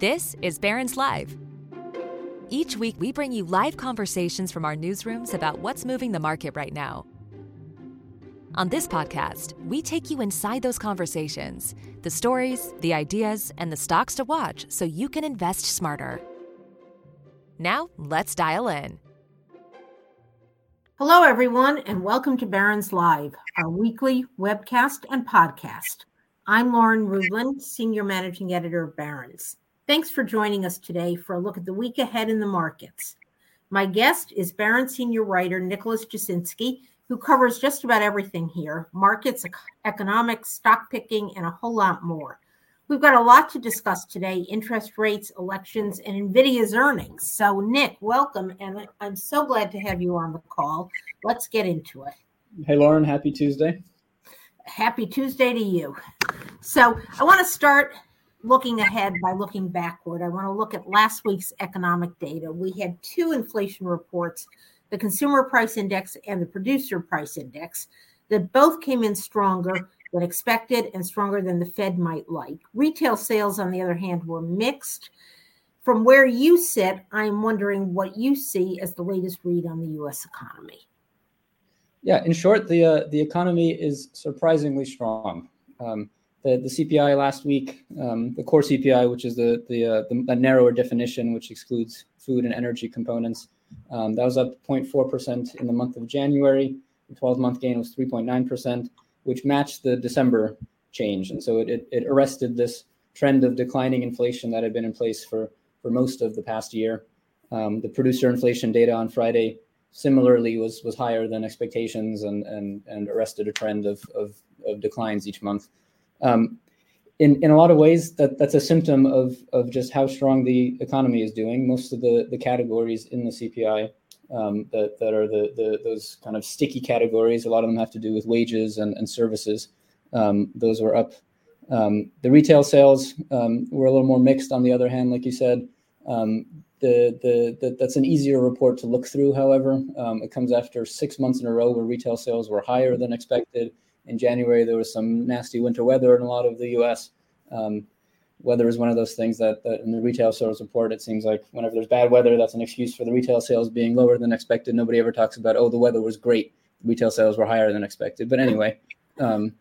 This is Barron's Live. Each week, we bring you live conversations from our newsrooms about what's moving the market right now. On this podcast, we take you inside those conversations the stories, the ideas, and the stocks to watch so you can invest smarter. Now, let's dial in. Hello, everyone, and welcome to Barron's Live, our weekly webcast and podcast. I'm Lauren Rublin, Senior Managing Editor of Barron's. Thanks for joining us today for a look at the week ahead in the markets. My guest is Barron Senior Writer Nicholas Jasinski, who covers just about everything here markets, economics, stock picking, and a whole lot more. We've got a lot to discuss today interest rates, elections, and NVIDIA's earnings. So, Nick, welcome. And I'm so glad to have you on the call. Let's get into it. Hey, Lauren, happy Tuesday. Happy Tuesday to you. So, I want to start looking ahead by looking backward. I want to look at last week's economic data. We had two inflation reports the consumer price index and the producer price index that both came in stronger than expected and stronger than the Fed might like. Retail sales, on the other hand, were mixed. From where you sit, I'm wondering what you see as the latest read on the U.S. economy. Yeah, in short, the uh, the economy is surprisingly strong. Um, the, the CPI last week, um, the core CPI, which is the the, uh, the, the narrower definition, which excludes food and energy components, um, that was up 0.4 percent in the month of January. The 12 month gain was 3.9 percent, which matched the December change, and so it, it, it arrested this trend of declining inflation that had been in place for for most of the past year. Um, the producer inflation data on Friday similarly was was higher than expectations and and and arrested a trend of of, of declines each month. Um, in, in a lot of ways, that, that's a symptom of, of just how strong the economy is doing. Most of the, the categories in the CPI um, that, that are the, the those kind of sticky categories, a lot of them have to do with wages and, and services. Um, those were up. Um, the retail sales um, were a little more mixed. On the other hand, like you said, um, the, the, the, that's an easier report to look through. However, um, it comes after six months in a row where retail sales were higher than expected in January, there was some nasty winter weather in a lot of the U.S. Um, weather is one of those things that, that, in the retail sales report, it seems like whenever there's bad weather, that's an excuse for the retail sales being lower than expected. Nobody ever talks about, oh, the weather was great. Retail sales were higher than expected. But anyway, um,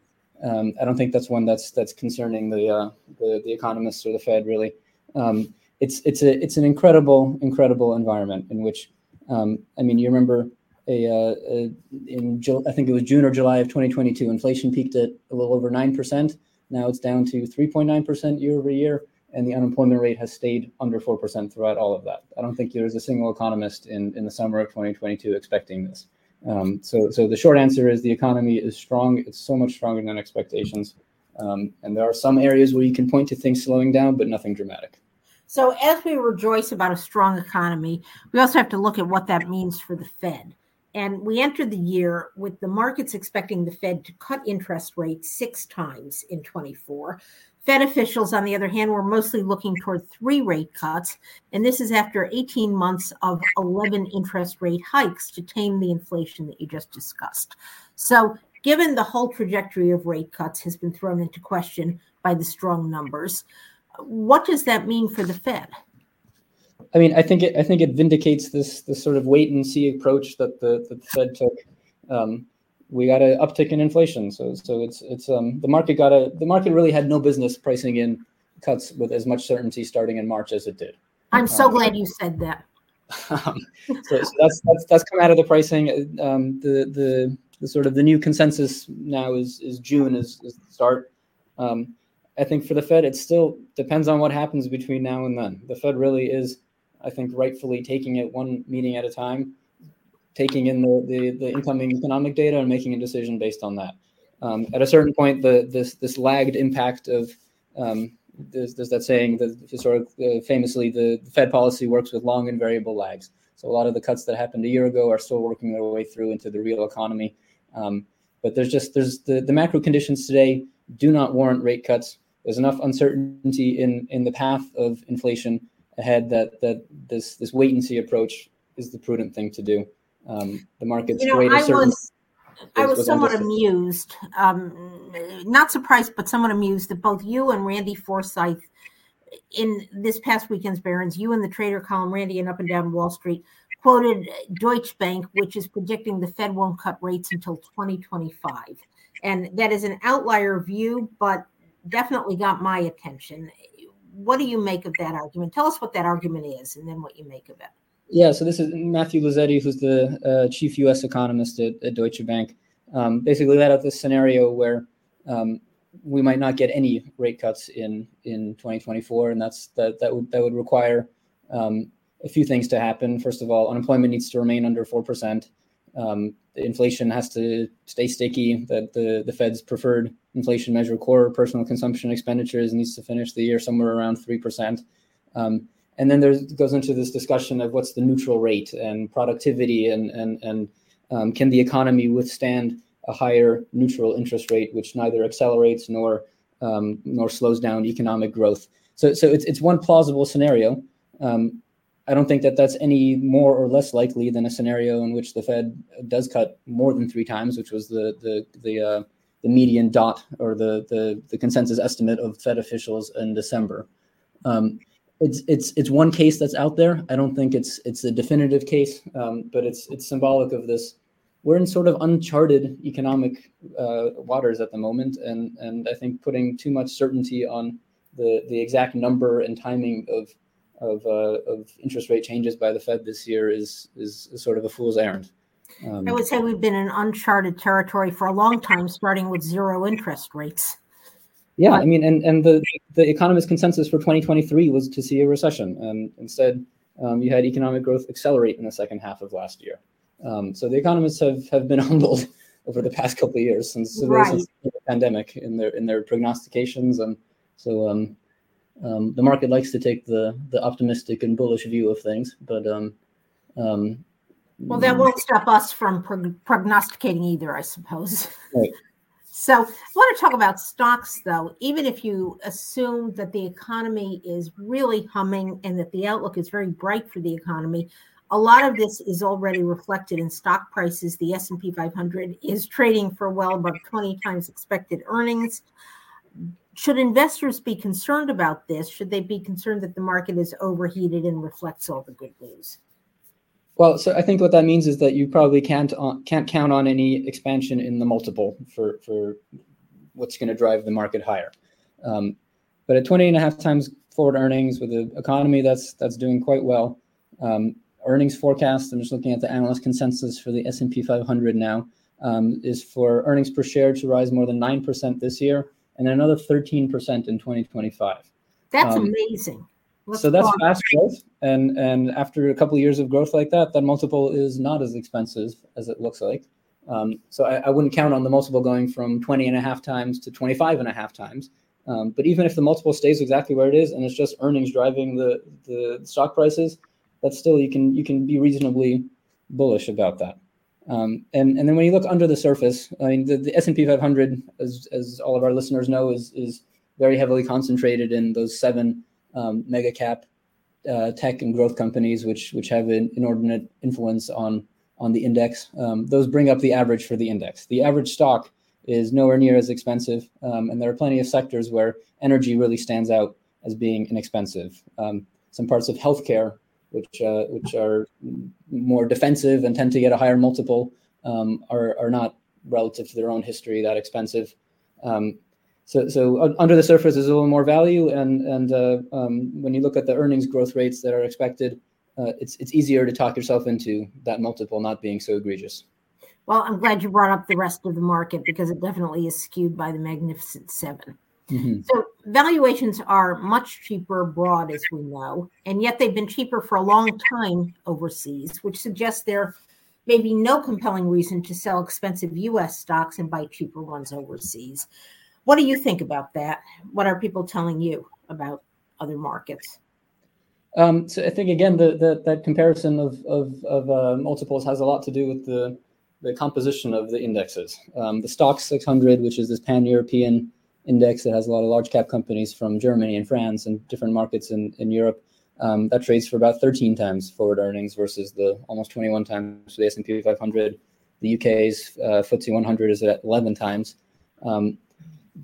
um, I don't think that's one that's that's concerning the uh, the, the economists or the Fed really. Um, it's it's a it's an incredible incredible environment in which um, I mean you remember a, uh, a in I think it was June or July of 2022, inflation peaked at a little over nine percent. Now it's down to 3.9 percent year over year, and the unemployment rate has stayed under four percent throughout all of that. I don't think there's a single economist in in the summer of 2022 expecting this. Um, so so the short answer is the economy is strong. It's so much stronger than expectations, um, and there are some areas where you can point to things slowing down, but nothing dramatic. So, as we rejoice about a strong economy, we also have to look at what that means for the Fed. And we entered the year with the markets expecting the Fed to cut interest rates six times in 24. Fed officials, on the other hand, were mostly looking toward three rate cuts. And this is after 18 months of 11 interest rate hikes to tame the inflation that you just discussed. So, given the whole trajectory of rate cuts has been thrown into question by the strong numbers, what does that mean for the Fed? I mean, I think it. I think it vindicates this this sort of wait and see approach that the, that the Fed took. Um, we got an uptick in inflation, so so it's it's um, the market got a the market really had no business pricing in cuts with as much certainty starting in March as it did. I'm so um, glad you said that. Um, so, so, that's that's that's come out of the pricing. Um, the the the sort of the new consensus now is is June is, is the start. Um, I think for the Fed, it still depends on what happens between now and then. The Fed really is I think rightfully taking it one meeting at a time, taking in the, the, the incoming economic data and making a decision based on that. Um, at a certain point, the this this lagged impact of um, there's, there's, that saying that of uh, famously the, the, Fed policy works with long and variable lags. So a lot of the cuts that happened a year ago are still working their way through into the real economy. Um, but there's just there's the, the macro conditions today do not warrant rate cuts. There's enough uncertainty in in the path of inflation ahead that that this this wait and see approach is the prudent thing to do. Um, the market's you know, great. I was, I was, was somewhat amused, um, not surprised, but somewhat amused that both you and Randy Forsyth in this past weekend's Barron's, you and the trader column, Randy, and up and down Wall Street quoted Deutsche Bank, which is predicting the Fed won't cut rates until 2025. And that is an outlier view, but definitely got my attention. What do you make of that argument? Tell us what that argument is and then what you make of it. Yeah, so this is Matthew Luzzetti, who's the uh, chief U.S. economist at, at Deutsche Bank. Um, basically, laid out this scenario where um, we might not get any rate cuts in in 2024, and that's that that would that would require um, a few things to happen. First of all, unemployment needs to remain under four percent. Inflation has to stay sticky. That the the Fed's preferred inflation measure, core personal consumption expenditures, needs to finish the year somewhere around three percent. Um, and then there goes into this discussion of what's the neutral rate and productivity and and and um, can the economy withstand a higher neutral interest rate, which neither accelerates nor um, nor slows down economic growth. So so it's it's one plausible scenario. Um, I don't think that that's any more or less likely than a scenario in which the Fed does cut more than three times, which was the the the uh, the median dot or the, the the consensus estimate of Fed officials in December. Um, it's it's it's one case that's out there. I don't think it's it's a definitive case, um, but it's it's symbolic of this. We're in sort of uncharted economic uh, waters at the moment, and and I think putting too much certainty on the the exact number and timing of of, uh, of interest rate changes by the Fed this year is is, sort of a fool's errand. Um, I would say we've been in uncharted territory for a long time, starting with zero interest rates. Yeah, I mean, and and the the economist consensus for 2023 was to see a recession, and instead um, you had economic growth accelerate in the second half of last year. Um, so the economists have have been humbled over the past couple of years since, right. since the pandemic in their in their prognostications, and so um, the market likes to take the the optimistic and bullish view of things, but um, um, well, that won't stop us from prognosticating either, I suppose. Right. So, I want to talk about stocks, though. Even if you assume that the economy is really humming and that the outlook is very bright for the economy, a lot of this is already reflected in stock prices. The S&P 500 is trading for well above 20 times expected earnings should investors be concerned about this? Should they be concerned that the market is overheated and reflects all the good news? Well, so I think what that means is that you probably can't uh, can't count on any expansion in the multiple for for what's going to drive the market higher. Um, but at 20 and a half times forward earnings with an economy that's that's doing quite well, um, earnings forecast. I'm just looking at the analyst consensus for the S&P 500 now um, is for earnings per share to rise more than nine percent this year and then another 13% in 2025. That's um, amazing. Let's so that's fast growth. And and after a couple of years of growth like that, that multiple is not as expensive as it looks like. Um, so I, I, wouldn't count on the multiple going from 20 and a half times to 25 and a half times. Um, but even if the multiple stays exactly where it is and it's just earnings driving the, the stock prices, that's still you can you can be reasonably bullish about that. Um, and, and then when you look under the surface, I mean, the, the S&P 500, as, as all of our listeners know, is, is very heavily concentrated in those seven um, mega cap uh, tech and growth companies, which, which have an inordinate influence on, on the index. Um, those bring up the average for the index. The average stock is nowhere near as expensive. Um, and there are plenty of sectors where energy really stands out as being inexpensive. Um, some parts of healthcare which uh, which are more defensive and tend to get a higher multiple, um, are are not relative to their own history that expensive. Um, so so under the surface, there's a little more value, and and uh, um, when you look at the earnings growth rates that are expected, uh, it's it's easier to talk yourself into that multiple not being so egregious. Well, I'm glad you brought up the rest of the market because it definitely is skewed by the Magnificent Seven. Mm-hmm. So valuations are much cheaper abroad, as we know, and yet they've been cheaper for a long time overseas, which suggests there may be no compelling reason to sell expensive U.S. stocks and buy cheaper ones overseas. What do you think about that? What are people telling you about other markets? Um, so I think again, the, the that comparison of of, of uh, multiples has a lot to do with the the composition of the indexes. Um, the Stoxx 600, which is this pan-European index that has a lot of large cap companies from Germany and France and different markets in, in Europe. Um, that trades for about 13 times forward earnings versus the almost 21 times for the S&P 500. The UK's uh, FTSE 100 is at 11 times. Um,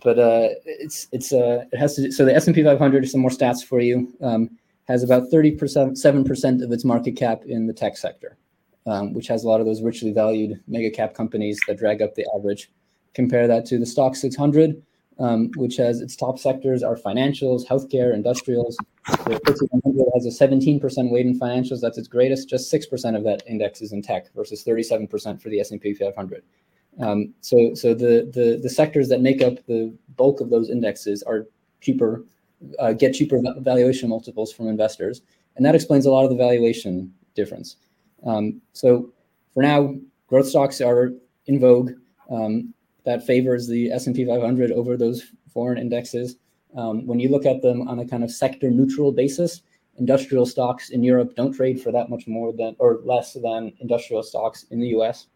but uh, it's it's uh, it has to. So the S and P 500. Some more stats for you. Um, has about 30 percent, seven percent of its market cap in the tech sector, um, which has a lot of those richly valued mega cap companies that drag up the average. Compare that to the Stoxx 600, um, which has its top sectors are financials, healthcare, industrials. The FTSE 100 has a 17% weight in financials. That's its greatest. Just 6% of that index is in tech versus 37% for the S&P 500. Um, so, so the, the the sectors that make up the bulk of those indexes are cheaper, uh, get cheaper valuation multiples from investors, and that explains a lot of the valuation difference. Um, so, for now, growth stocks are in vogue. Um, that favors the S&P 500 over those foreign indexes. Um, when you look at them on a kind of sector neutral basis, industrial stocks in Europe don't trade for that much more than or less than industrial stocks in the US.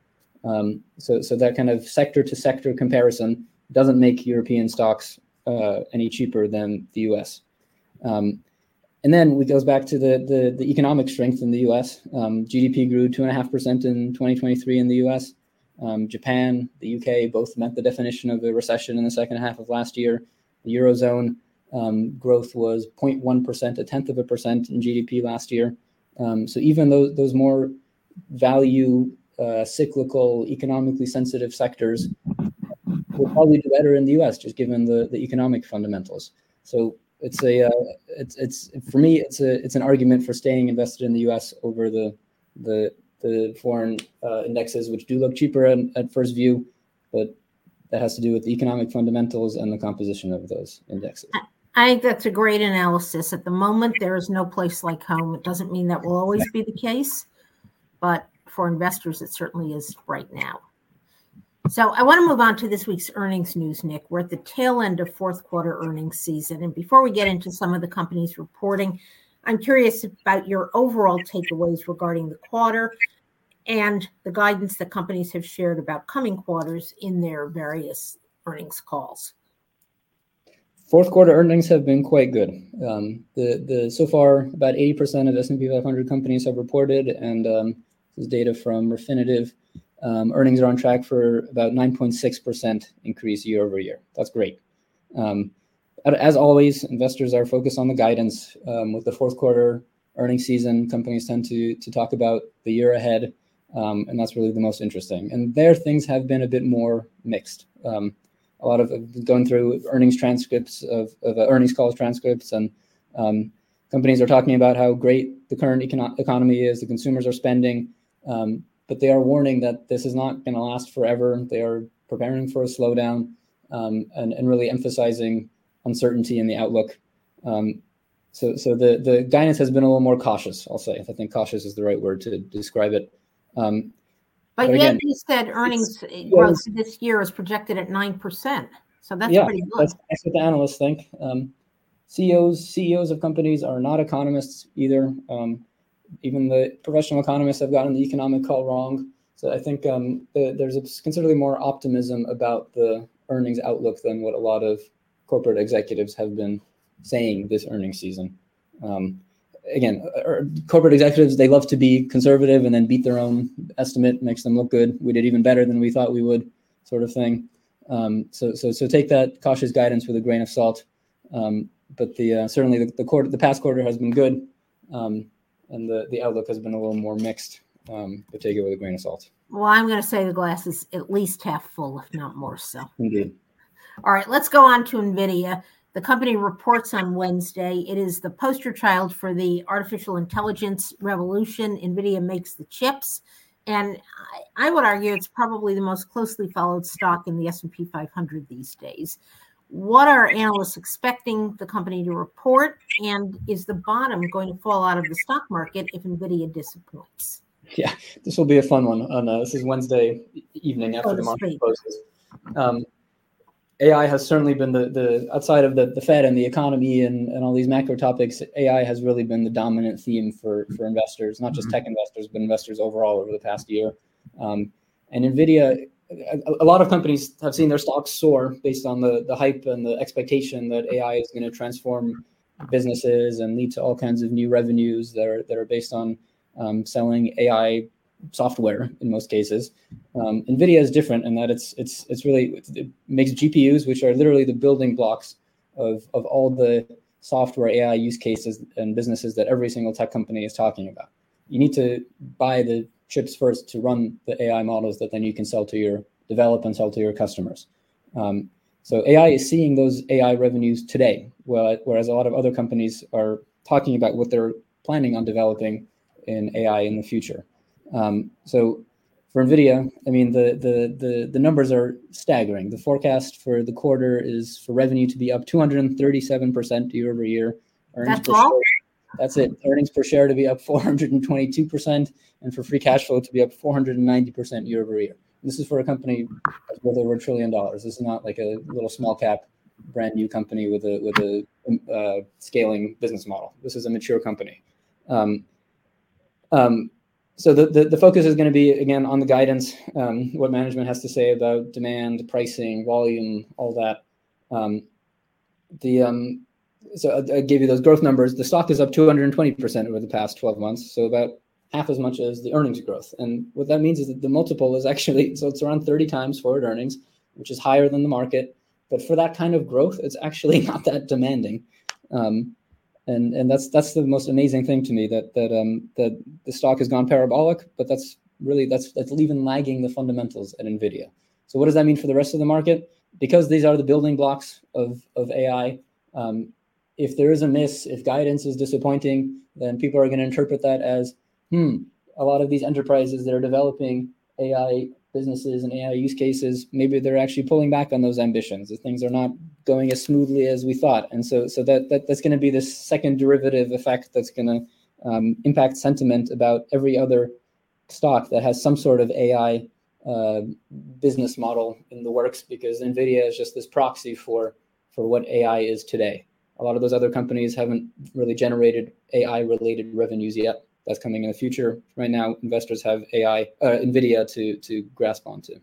Um, so, so that kind of sector to sector comparison doesn't make European stocks uh, any cheaper than the US. Um, and then it goes back to the, the, the economic strength in the US. Um, GDP grew 2.5% in 2023 in the US. Um, Japan, the UK both met the definition of a recession in the second half of last year. The Eurozone um, growth was 0.1%, a tenth of a percent in GDP last year. Um, so even those, those more value uh, cyclical, economically sensitive sectors will probably do better in the U.S. just given the, the economic fundamentals. So it's a uh, it's it's for me it's a it's an argument for staying invested in the U.S. over the the the foreign uh, indexes, which do look cheaper at, at first view, but that has to do with the economic fundamentals and the composition of those indexes. I think that's a great analysis. At the moment, there is no place like home. It doesn't mean that will always be the case, but for investors, it certainly is right now. So I want to move on to this week's earnings news, Nick. We're at the tail end of fourth quarter earnings season. And before we get into some of the companies reporting, I'm curious about your overall takeaways regarding the quarter and the guidance that companies have shared about coming quarters in their various earnings calls. Fourth quarter earnings have been quite good. Um, so far about 80% of S&P 500 companies have reported, and um, this is data from Refinitiv. Um, earnings are on track for about 9.6% increase year over year. That's great. As always, investors are focused on the guidance. Um, with the fourth quarter earnings season, companies tend to to talk about the year ahead, um, and that's really the most interesting. And there, things have been a bit more mixed. Um, a lot of going through earnings transcripts of, of uh, earnings calls transcripts, and um, companies are talking about how great the current econo- economy is, the consumers are spending, um, but they are warning that this is not going to last forever. They are preparing for a slowdown um, and, and really emphasizing uncertainty in the outlook. Um, so, so the the guidance has been a little more cautious. I'll say. I think cautious is the right word to describe it. Um, but, but, yet, again, you said earnings growth this year is projected at nine percent. So that's yeah, pretty good. That's, that's what the analysts think. Um, CEOs CEOs of companies are not economists either. Um, even the professional economists have gotten the economic call wrong. So I think um, the, there's a considerably more optimism about the earnings outlook than what a lot of corporate executives have been saying this earnings season. Um, again, uh, corporate executives they love to be conservative and then beat their own estimate, makes them look good. We did even better than we thought we would, sort of thing. Um, so, so, so take that cautious guidance with a grain of salt. Um, but the uh, certainly the, the quarter, the past quarter has been good, um, and the the outlook has been a little more mixed. Um, but take it with a grain of salt. Well, I'm going to say the glass is at least half full, if not more so. Indeed. All right, let's go on to NVIDIA. The company reports on Wednesday. It is the poster child for the artificial intelligence revolution. NVIDIA makes the chips. And I, I would argue it's probably the most closely followed stock in the S&P 500 these days. What are analysts expecting the company to report? And is the bottom going to fall out of the stock market if NVIDIA disappoints? Yeah, this will be a fun one. On, uh, this is Wednesday evening after the market closes. Um, AI has certainly been the, the outside of the, the Fed and the economy and, and all these macro topics, AI has really been the dominant theme for, for investors, not just mm-hmm. tech investors, but investors overall over the past year. Um, and NVIDIA, a, a, lot of companies have seen their stocks soar based on the, the hype and the expectation that AI is going to transform businesses and lead to all kinds of new revenues that are, that are based on um, selling AI software in most cases. Um, NVIDIA is different in that it's it's it's really it makes GPUs, which are literally the building blocks of of all the software AI use cases and businesses that every single tech company is talking about. You need to buy the chips first to run the AI models that then you can sell to your develop and sell to your customers. Um, so AI is seeing those AI revenues today, whereas a lot of other companies are talking about what they're planning on developing in AI in the future. Um, so for NVIDIA, I mean, the, the, the, the numbers are staggering. The forecast for the quarter is for revenue to be up 237% year over year. Earnings That's all? Share, that's it. Earnings per share to be up 422%, and for free cash flow to be up 490% year over year. This is for a company that's worth over a trillion dollars. This is not like a little small cap, brand new company with a with a uh, scaling business model. This is a mature company. Um, um, so the, the, the, focus is going to be again on the guidance, um, what management has to say about demand, pricing, volume, all that. Um, the um, so I, I, gave you those growth numbers. The stock is up 220 percent over the past 12 months, so about half as much as the earnings growth. And what that means is that the multiple is actually so it's around 30 times forward earnings, which is higher than the market. But for that kind of growth, it's actually not that demanding. Um, and and that's that's the most amazing thing to me that that um that the stock has gone parabolic, but that's really that's that's even lagging the fundamentals at Nvidia. So what does that mean for the rest of the market? Because these are the building blocks of of AI. Um, if there is a miss, if guidance is disappointing, then people are going to interpret that as, hmm, a lot of these enterprises that are developing AI businesses and AI use cases, maybe they're actually pulling back on those ambitions. The things are not going as smoothly as we thought, and so so that, that that's going to be this second derivative effect that's going to um, impact sentiment about every other stock that has some sort of AI uh, business model in the works, because Nvidia is just this proxy for for what AI is today. A lot of those other companies haven't really generated AI related revenues yet that's coming in the future. Right now, investors have AI, uh, NVIDIA to, to grasp onto.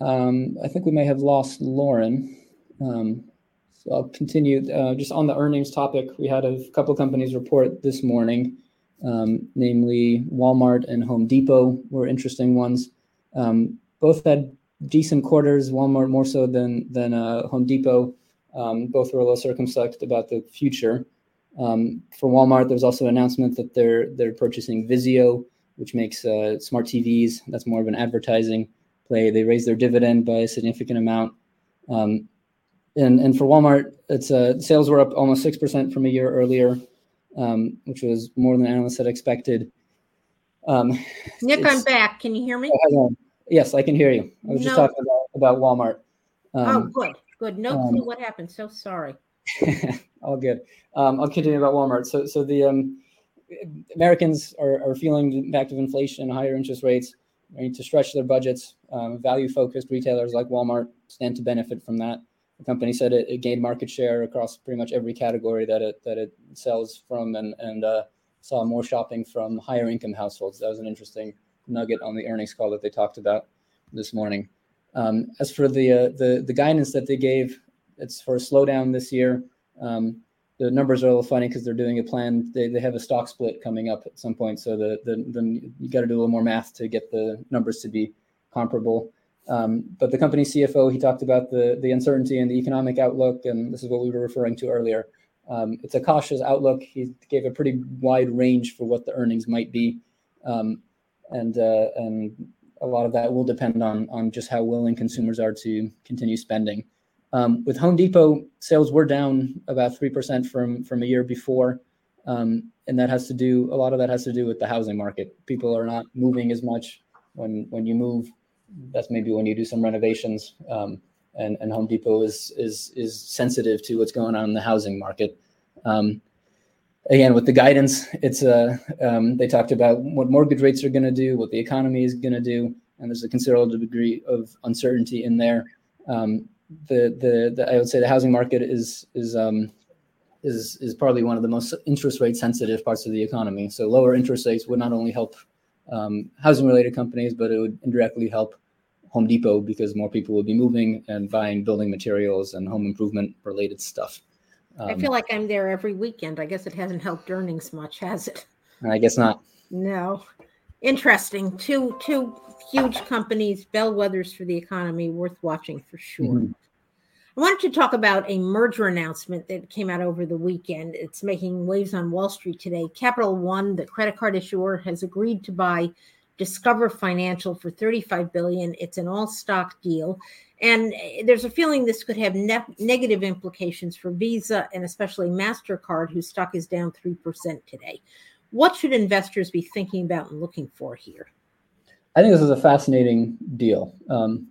Um, I think we may have lost Lauren. Um, so I'll continue. Uh, just on the earnings topic, we had a couple companies report this morning um, namely Walmart and Home Depot were interesting ones. Um, both had decent quarters. Walmart more so than than uh, Home Depot. Um, both were a little circumspect about the future. Um, for Walmart, there was also an announcement that they're they're purchasing Vizio, which makes uh, smart TVs. That's more of an advertising play. They raised their dividend by a significant amount. Um, and, and for Walmart, it's uh, sales were up almost six percent from a year earlier um, which was more than analysts had expected. Um, Nick, I'm back. Can you hear me? Oh, yes, I can hear you. I was no. just talking about, about Walmart. Um, oh, good, good. No clue um, what happened. So sorry. all good. Um, I'll continue about Walmart. So, so the um, Americans are, are feeling the impact of inflation, and higher interest rates, need to stretch their budgets. value-focused retailers like Walmart stand to benefit from that the company said it, it, gained market share across pretty much every category that it that it sells from, and and uh, saw more shopping from higher income households. That was an interesting nugget on the earnings call that they talked about this morning. Um, as for the uh, the the guidance that they gave, it's for a slowdown this year. Um, the numbers are a little funny because they're doing a plan. They, they have a stock split coming up at some point, so the the, the you got to do a little more math to get the numbers to be comparable. Um, but the company CFO, he talked about the the uncertainty and the economic outlook, and this is what we were referring to earlier. Um, it's a cautious outlook. He gave a pretty wide range for what the earnings might be, um, and uh, and a lot of that will depend on on just how willing consumers are to continue spending. Um, with Home Depot, sales were down about three percent from from a year before, um, and that has to do a lot of that has to do with the housing market. People are not moving as much. When when you move that's maybe when you do some renovations. Um, and, and Home Depot is is is sensitive to what's going on in the housing market. Um, again, with the guidance, it's uh, um, they talked about what mortgage rates are going to do, what the economy is going to do, and there's a considerable degree of uncertainty in there. Um, the, the, the I would say the housing market is is um, is is probably one of the most interest rate sensitive parts of the economy. So lower interest rates would not only help um, housing related companies, but it would indirectly help Home Depot because more people will be moving and buying building materials and home improvement related stuff. Um, I feel like I'm there every weekend. I guess it hasn't helped earnings much, has it? I guess not. No. Interesting. Two two huge companies, bellwethers for the economy, worth watching for sure. Mm-hmm. I wanted to talk about a merger announcement that came out over the weekend. It's making waves on Wall Street today. Capital One, the credit card issuer, has agreed to buy Discover Financial for 35 billion. It's an all-stock deal. And there's a feeling this could have ne- negative implications for Visa and especially MasterCard, whose stock is down 3% today. What should investors be thinking about and looking for here? I think this is a fascinating deal. Um,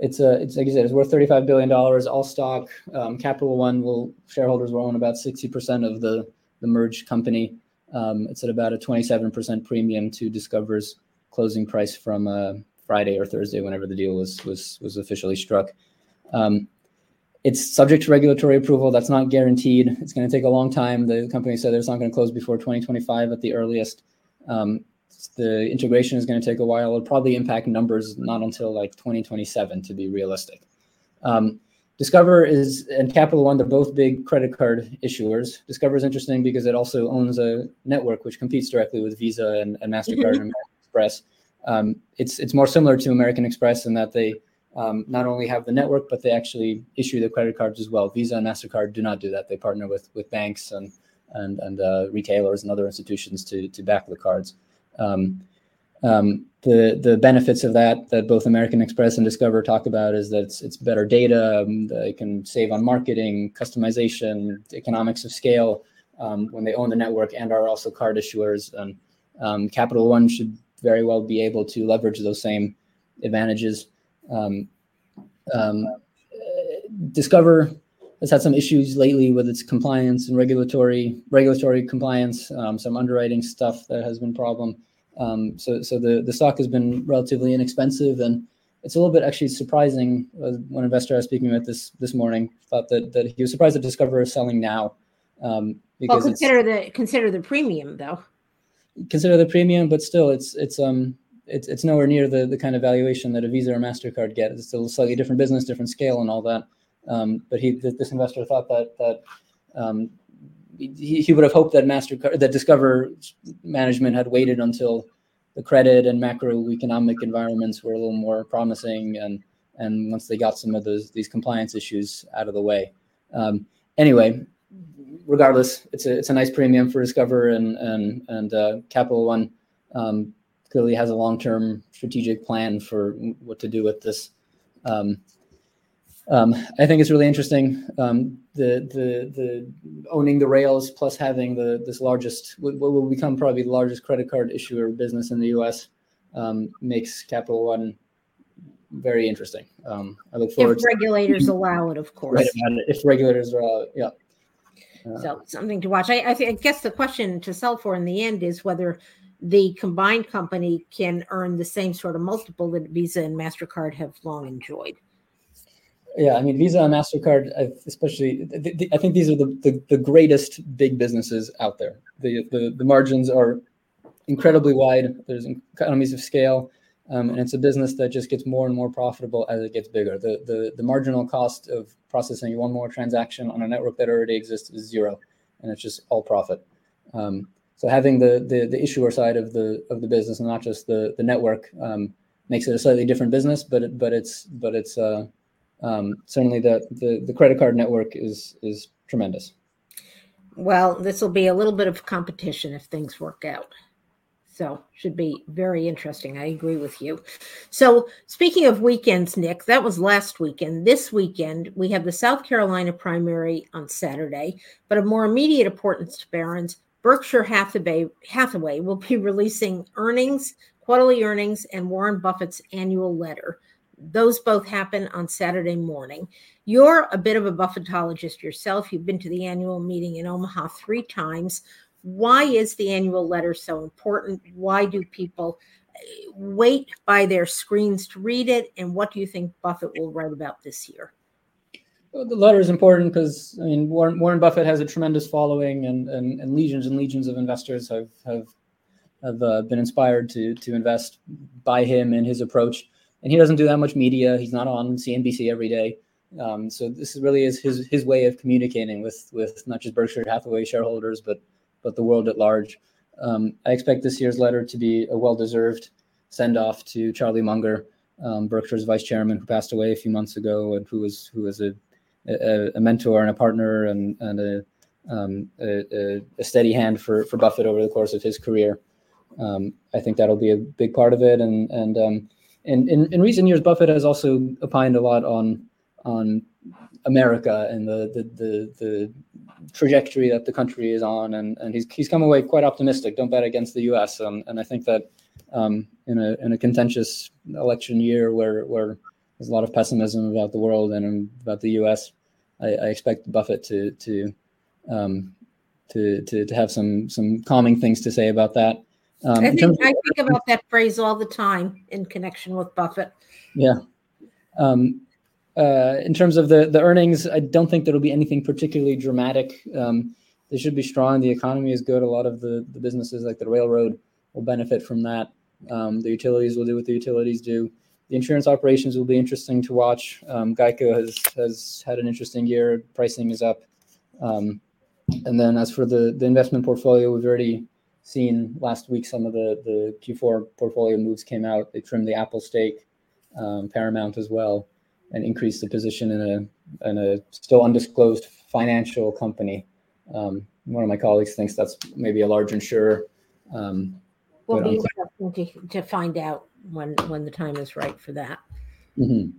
it's a, it's like you said, it's worth $35 billion, all stock. Um, Capital One will, shareholders will own about 60% of the, the merged company. Um, it's at about a 27% premium to Discover's closing price from uh, Friday or Thursday, whenever the deal was was was officially struck. Um, it's subject to regulatory approval. That's not guaranteed. It's going to take a long time. The company said it's not going to close before 2025 at the earliest. Um, the integration is going to take a while. It'll probably impact numbers not until like 2027 to be realistic. Um, Discover is and Capital One, they're both big credit card issuers. Discover is interesting because it also owns a network which competes directly with Visa and, and MasterCard and American Express. Um, it's it's more similar to American Express in that they um, not only have the network, but they actually issue the credit cards as well. Visa and Mastercard do not do that. They partner with with banks and and and uh, retailers and other institutions to to back the cards. Um, um, the the benefits of that that both American Express and Discover talk about is that it's, it's better data. Um, they can save on marketing, customization, economics of scale um, when they own the network and are also card issuers. And um, Capital One should very well be able to leverage those same advantages. Um, um, Discover has had some issues lately with its compliance and regulatory regulatory compliance, um, some underwriting stuff that has been problem. Um, so so the the stock has been relatively inexpensive, and it's a little bit actually surprising. Uh, one investor I was speaking with this this morning thought that that he was surprised that Discover is selling now. Um, because well, consider the consider the premium though consider the premium, but still, it's it's um it's it's nowhere near the the kind of valuation that a Visa or Mastercard get. It's still a slightly different business, different scale, and all that. Um, but he this investor thought that that um, he, he would have hoped that Mastercard that Discover management had waited until the credit and macroeconomic environments were a little more promising and and once they got some of those these compliance issues out of the way. Um, anyway, regardless, it's a it's a nice premium for Discover and and and uh, Capital One um, clearly has a long term strategic plan for what to do with this. Um, um, I think it's really interesting. Um, the the the owning the rails plus having the this largest what will become probably the largest credit card issuer business in the U.S. Um, makes Capital One very interesting. Um, I look forward. If regulators to, allow it, of course. Right If regulators are, yeah. So something to watch. I, I, th- I guess the question to sell for in the end is whether the combined company can earn the same sort of multiple that Visa and Mastercard have long enjoyed. Yeah, I mean Visa and Mastercard, especially. I think these are the, the, the greatest big businesses out there. The, the the margins are incredibly wide. There's economies of scale. Um, and it's a business that just gets more and more profitable as it gets bigger. The, the, the marginal cost of processing one more transaction on a network that already exists is zero, and it's just all profit. Um, so having the, the, the issuer side of the of the business and not just the the network um, makes it a slightly different business, but it, but it's but it's uh, um, certainly the, the the credit card network is is tremendous. Well, this will be a little bit of competition if things work out. So should be very interesting. I agree with you. So speaking of weekends, Nick, that was last weekend. This weekend we have the South Carolina primary on Saturday, but of more immediate importance to Berkshire Hathaway, Hathaway will be releasing earnings, quarterly earnings, and Warren Buffett's annual letter. Those both happen on Saturday morning. You're a bit of a Buffettologist yourself. You've been to the annual meeting in Omaha three times why is the annual letter so important? Why do people uh, wait by their screens to read it? And what do you think Buffett will write about this year? Well, the letter is important because I mean Warren, Warren Buffett has a tremendous following, and, and, and legions and legions of investors have have have uh, been inspired to to invest by him and his approach. And he doesn't do that much media. He's not on CNBC every day. Um, so this really is his his way of communicating with with not just Berkshire Hathaway shareholders, but but the world at large. Um, I expect this year's letter to be a well deserved send off to Charlie Munger, um, Berkshire's vice chairman, who passed away a few months ago, and who was who was a a, a mentor and a partner and and a, um, a, a steady hand for for Buffett over the course of his career. Um, I think that'll be a big part of it, and and um, in, in, recent years, Buffett has also opined a lot on on America and the the the, the trajectory that the country is on, and, and he's he's come away quite optimistic. Don't bet against the U.S. Um, and I think that um, in a in a contentious election year where where there's a lot of pessimism about the world and about the U.S., I, I expect Buffett to to um, to, to to have some some calming things to say about that. Um, I, think, I think about that phrase all the time in connection with Buffett. Yeah. Um, uh, in terms of the the earnings, I don't think there'll be anything particularly dramatic. Um, they should be strong. The economy is good. A lot of the, the businesses, like the railroad, will benefit from that. Um, the utilities will do what the utilities do. The insurance operations will be interesting to watch. Um, Geico has has had an interesting year. Pricing is up. Um, and then as for the the investment portfolio, we've already seen last week some of the the Q4 portfolio moves came out. They trimmed the Apple stake, um, Paramount as well, and increased the position in a in a still undisclosed financial company. Um, one of my colleagues thinks that's maybe a large insurer. Um, will be interesting to, to find out when when the time is right for that. Mm-hmm.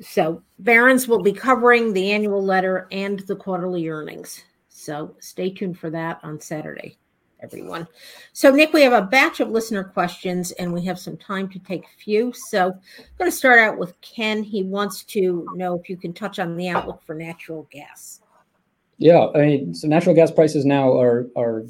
So Barron's will be covering the annual letter and the quarterly earnings. So stay tuned for that on Saturday everyone. So, Nick, we have a batch of listener questions and we have some time to take a few. So, I'm going to start out with Ken. He wants to know if you can touch on the outlook for natural gas. Yeah, I mean, so natural gas prices now are are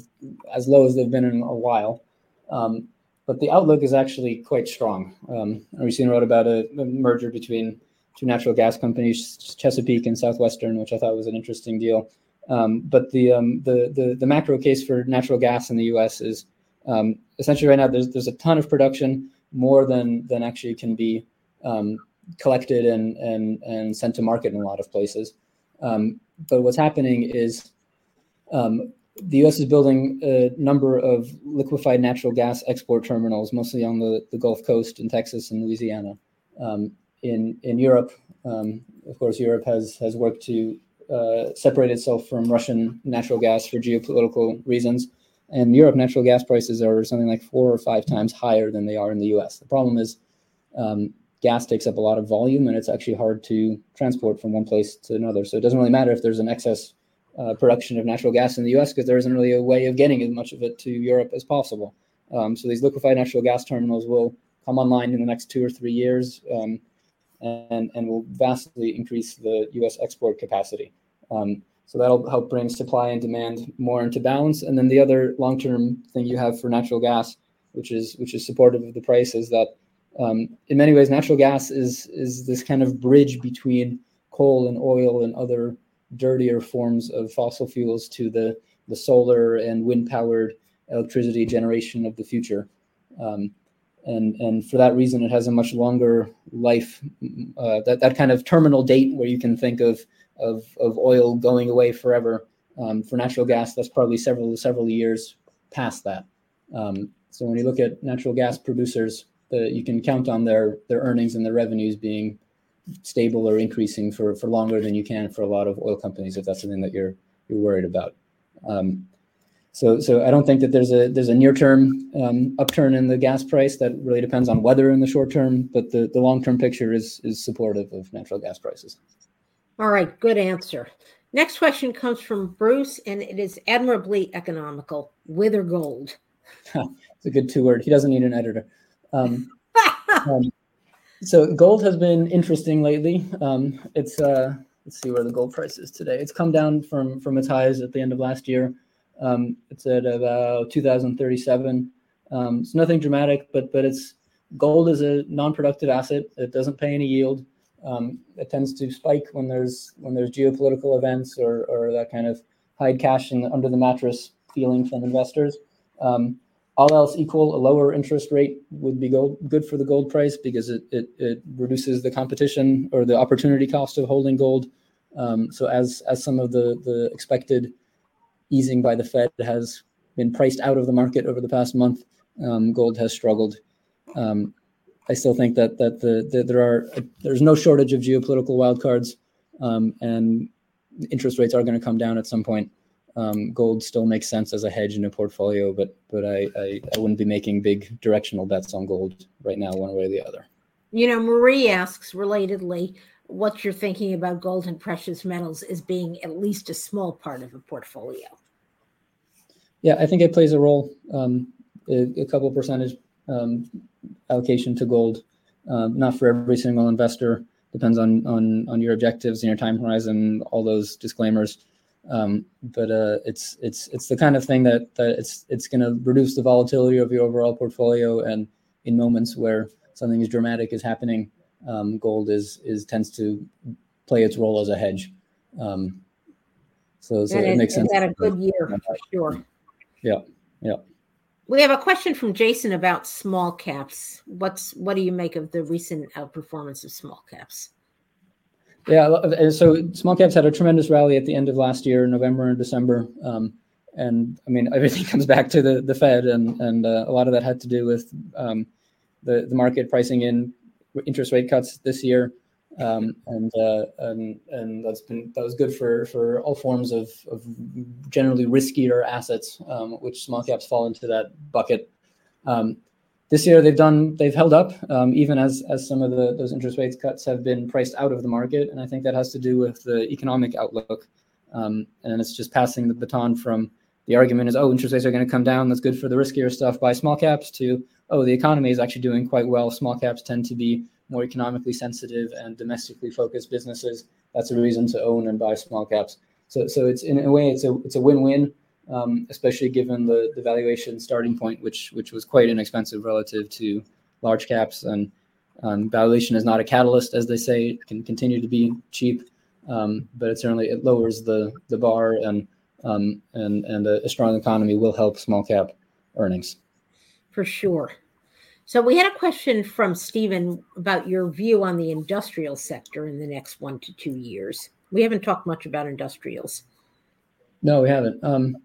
as low as they've been in a while, um, but the outlook is actually quite strong. Um, seen wrote about a, a merger between two natural gas companies, Chesapeake and Southwestern, which I thought was an interesting deal. Um, but the, um, the, the the macro case for natural gas in the U.S. is um, essentially right now there's there's a ton of production, more than than actually can be um, collected and and and sent to market in a lot of places. Um, but what's happening is um, the U.S. is building a number of liquefied natural gas export terminals, mostly on the, the Gulf Coast in Texas and Louisiana. in in Europe, of course, Europe has has worked to uh, separate itself from Russian natural gas for geopolitical reasons. And Europe natural gas prices are something like four or five times higher than they are in the US. The problem is um, gas takes up a lot of volume and it's actually hard to transport from one place to another. So it doesn't really matter if there's an excess uh, production of natural gas in the US because there isn't really a way of getting as much of it to Europe as possible. Um, so these liquefied natural gas terminals will come online in the next two or three years. Um, and, and will vastly increase the U.S. export capacity. Um, so that'll help bring supply and demand more into balance. And then the other long-term thing you have for natural gas, which is which is supportive of the price, is that um, in many ways natural gas is is this kind of bridge between coal and oil and other dirtier forms of fossil fuels to the the solar and wind powered electricity generation of the future. Um, and and for that reason, it has a much longer life. Uh, that that kind of terminal date where you can think of of of oil going away forever. Um, for natural gas, that's probably several several years past that. Um, so when you look at natural gas producers, the, you can count on their their earnings and their revenues being stable or increasing for for longer than you can for a lot of oil companies if that's something that you're you're worried about. Um, so, so I don't think that there's a there's a near term um, upturn in the gas price. That really depends on weather in the short term, but the, the long term picture is is supportive of natural gas prices. All right, good answer. Next question comes from Bruce, and it is admirably economical. Wither gold? it's a good two word. He doesn't need an editor. Um, um, so gold has been interesting lately. Um, it's uh, let's see where the gold price is today. It's come down from from its highs at the end of last year. Um, it's at about 2037. Um, it's nothing dramatic, but but it's gold is a non-productive asset. It doesn't pay any yield. Um, it tends to spike when there's when there's geopolitical events or or that kind of hide cash in under the mattress feeling from investors. Um, all else equal, a lower interest rate would be gold, good for the gold price because it, it, it reduces the competition or the opportunity cost of holding gold. Um, so as as some of the the expected easing by the Fed has been priced out of the market over the past month, um, gold has struggled. Um, I still think that that the, the there are there's no shortage of geopolitical wildcards, um, and interest rates are going to come down at some point um, gold still makes sense as a hedge in a portfolio, but but I, I, I wouldn't be making big directional bets on gold right now, one way or the other. You know, Marie asks relatedly, what you're thinking about gold and precious metals as being at least a small part of a portfolio. Yeah, I think it plays a role. Um, a, a, couple percentage um, allocation to gold, um, not for every single investor. Depends on on on your objectives and your time horizon, all those disclaimers. Um, but uh, it's it's it's the kind of thing that that it's it's going to reduce the volatility of your overall portfolio. And in moments where something as dramatic is happening, um, gold is is tends to play its role as a hedge. Um, so, so it, makes sense. Had a good year for sure. Yeah, yeah. We have a question from Jason about small caps. What's what do you make of the recent outperformance of small caps? Yeah, so small caps had a tremendous rally at the end of last year, November and December. Um, and I mean, everything comes back to the, the Fed, and and uh, a lot of that had to do with um, the the market pricing in interest rate cuts this year, um, and uh, and and that's been that was good for for all forms of of generally riskier assets, um, which small caps fall into that bucket. Um, this year they've done they've held up um, even as as some of the those interest rates cuts have been priced out of the market. And i think that has to do with the economic outlook. Um, and it's just passing the baton from the argument is oh interest rates are going to come down. That's good for the riskier stuff by small caps to oh the economy is actually doing quite well. Small caps tend to be more economically sensitive and domestically focused businesses that's a reason to own and buy small caps so so it's in a way it's a it's a win-win um, especially given the, the valuation starting point, which which was quite inexpensive relative to large caps. And um, valuation is not a catalyst, as they say. It can continue to be cheap, um, but it certainly it lowers the the bar, and um, and and a, a strong economy will help small cap earnings. For sure. So we had a question from Stephen about your view on the industrial sector in the next one to two years. We haven't talked much about industrials. No, we haven't. Um,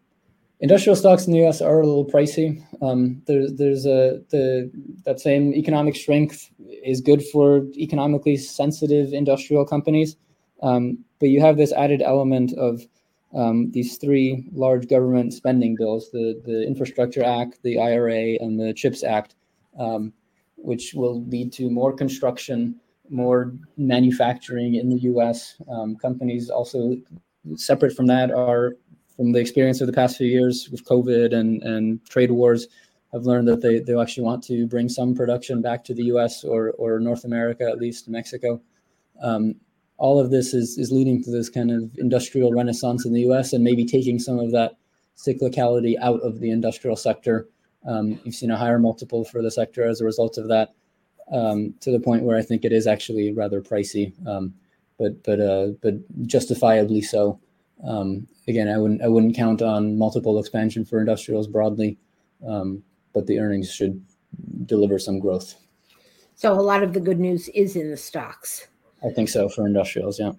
industrial stocks in the U.S. are a little pricey. Um, there's a the that same economic strength is good for economically sensitive industrial companies, um, but you have this added element of um, these three large government spending bills: the the Infrastructure Act, the IRA, and the CHIPS Act, um, which will lead to more construction, more manufacturing in the U.S. Um, companies also separate from that are from the experience of the past few years with COVID and, and trade wars, have learned that they, they actually want to bring some production back to the US or, or North America, at least to Mexico. Um, all of this is, is leading to this kind of industrial renaissance in the US and maybe taking some of that cyclicality out of the industrial sector. Um, you've seen a higher multiple for the sector as a result of that, um, to the point where I think it is actually rather pricey, um, but but uh, but justifiably so. Um, again, I wouldn't I wouldn't count on multiple expansion for industrials broadly, um, but the earnings should deliver some growth. So a lot of the good news is in the stocks. I think so for industrials, yeah.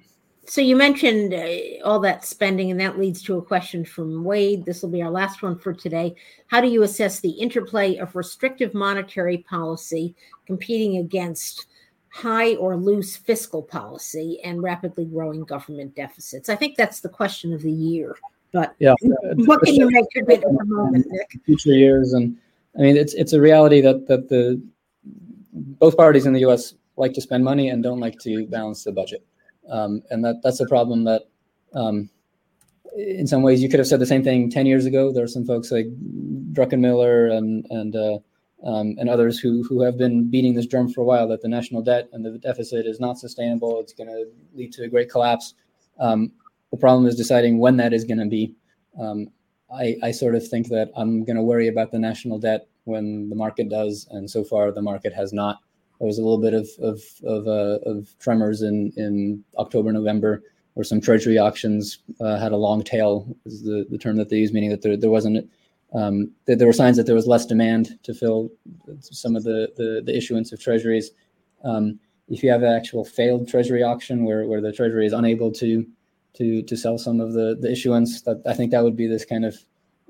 So you mentioned uh, all that spending, and that leads to a question from Wade. This will be our last one for today. How do you assess the interplay of restrictive monetary policy competing against high or loose fiscal policy and rapidly growing government deficits? I think that's the question of the year. But yeah, what can you make of it at the moment, Nick? Future years, and I mean, it's it's a reality that that the both parties in the U.S. like to spend money and don't like to balance the budget, um, and that that's a problem that. Um, in some ways, you could have said the same thing 10 years ago. There are some folks like Druckenmiller and, and uh, um, and others who who have been beating this drum for a while that the national debt and the deficit is not sustainable. It's going to lead to a great collapse. Um, the problem is deciding when that is going to be. Um, I, I sort of think that I'm going to worry about the national debt when the market does, and so far the market has not. There was a little bit of of of, uh, of tremors in in October, November, where some treasury auctions uh, had a long tail, is the, the term that they use, meaning that there, there wasn't um, that there were signs that there was less demand to fill some of the the, the issuance of treasuries. Um, if you have an actual failed treasury auction where, where the treasury is unable to to to sell some of the the issuance, that I think that would be this kind of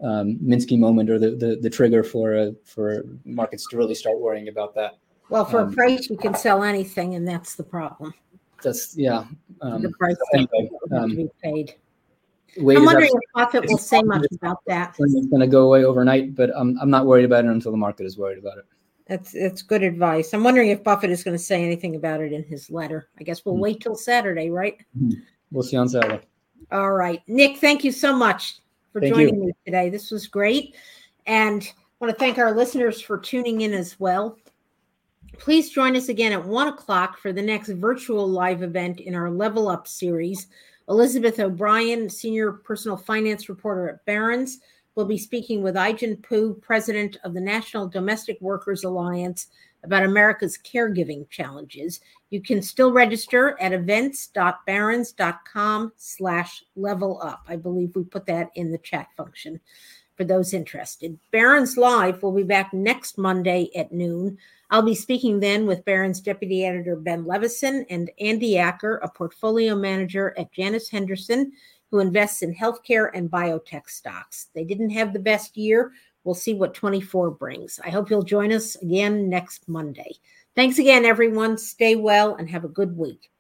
um, Minsky moment or the, the, the trigger for uh, for markets to really start worrying about that. Well, for um, a price, you can sell anything, and that's the problem. That's yeah. Um, the price anyway, um, to be paid. I'm wondering if Buffett will say much about that. It's going to go away overnight, but I'm I'm not worried about it until the market is worried about it. That's that's good advice. I'm wondering if Buffett is going to say anything about it in his letter. I guess we'll mm-hmm. wait till Saturday, right? Mm-hmm. We'll see on Saturday. All right, Nick. Thank you so much for thank joining you. me today. This was great, and I want to thank our listeners for tuning in as well. Please join us again at one o'clock for the next virtual live event in our Level Up series. Elizabeth O'Brien, senior personal finance reporter at Barron's will be speaking with Ai-jen Poo, president of the National Domestic Workers Alliance, about America's caregiving challenges. You can still register at events.barrons.com slash level up. I believe we put that in the chat function for those interested. Barron's Live will be back next Monday at noon. I'll be speaking then with Barron's Deputy Editor Ben Levisohn and Andy Acker, a portfolio manager at Janus Henderson who invests in healthcare and biotech stocks. They didn't have the best year. We'll see what 24 brings. I hope you'll join us again next Monday. Thanks again, everyone. Stay well and have a good week.